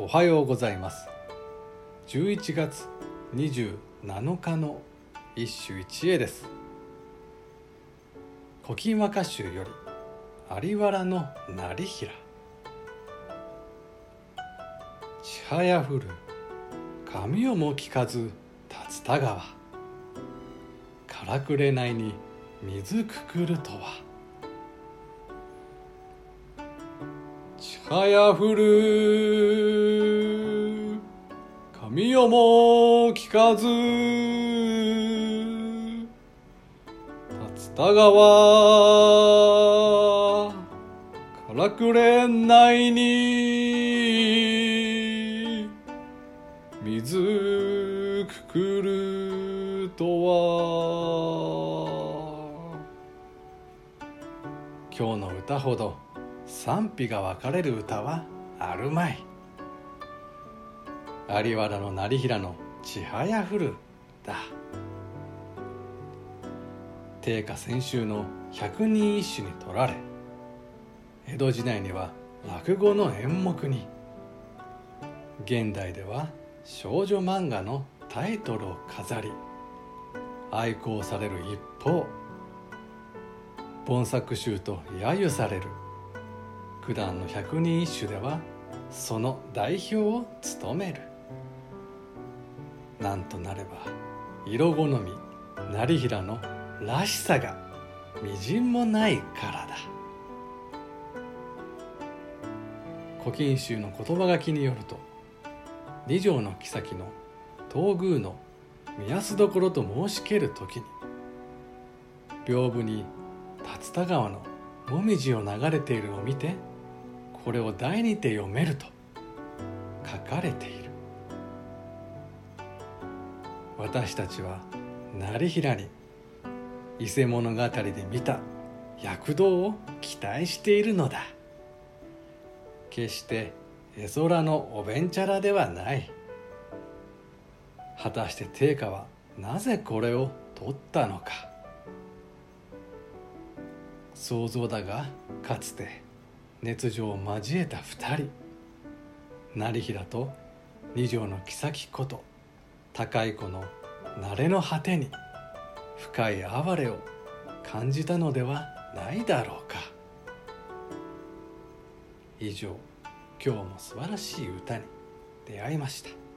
おはようございます。11月27日の一首一会です「古今和歌集」より有原の成平。千早降る髪をも聞かず竜田川。からくれないに水くくるとは。千早降る。髪をも聞かず。竜田川。からくれないに。水くくるとは。今日の歌ほど。賛否が分かれる歌はあるまい。有原の成平の千早降るだ。定家先週の百人一首に取られ江戸時代には落語の演目に。現代では少女漫画のタイトルを飾り愛好される一方本作集と揶揄される。九段の百人一首ではその代表を務める。なんとなれば色好み成平のらしさがみじんもないからだ。古今集の言葉書きによると二条の妃の東宮の目安どころと申しける時に屏風に竜田川のもみじを流れているを見てこれを題にて読めると書かれている。私たちは成平に伊勢物語で見た躍動を期待しているのだ。決して絵空のおべんちゃらではない。果たして定家はなぜこれを取ったのか。想像だがかつて熱情を交えた二人。成平と二条の妃こと高い子の慣れの果てに深い哀れを感じたのではないだろうか。以上今日も素晴らしい歌に出会いました。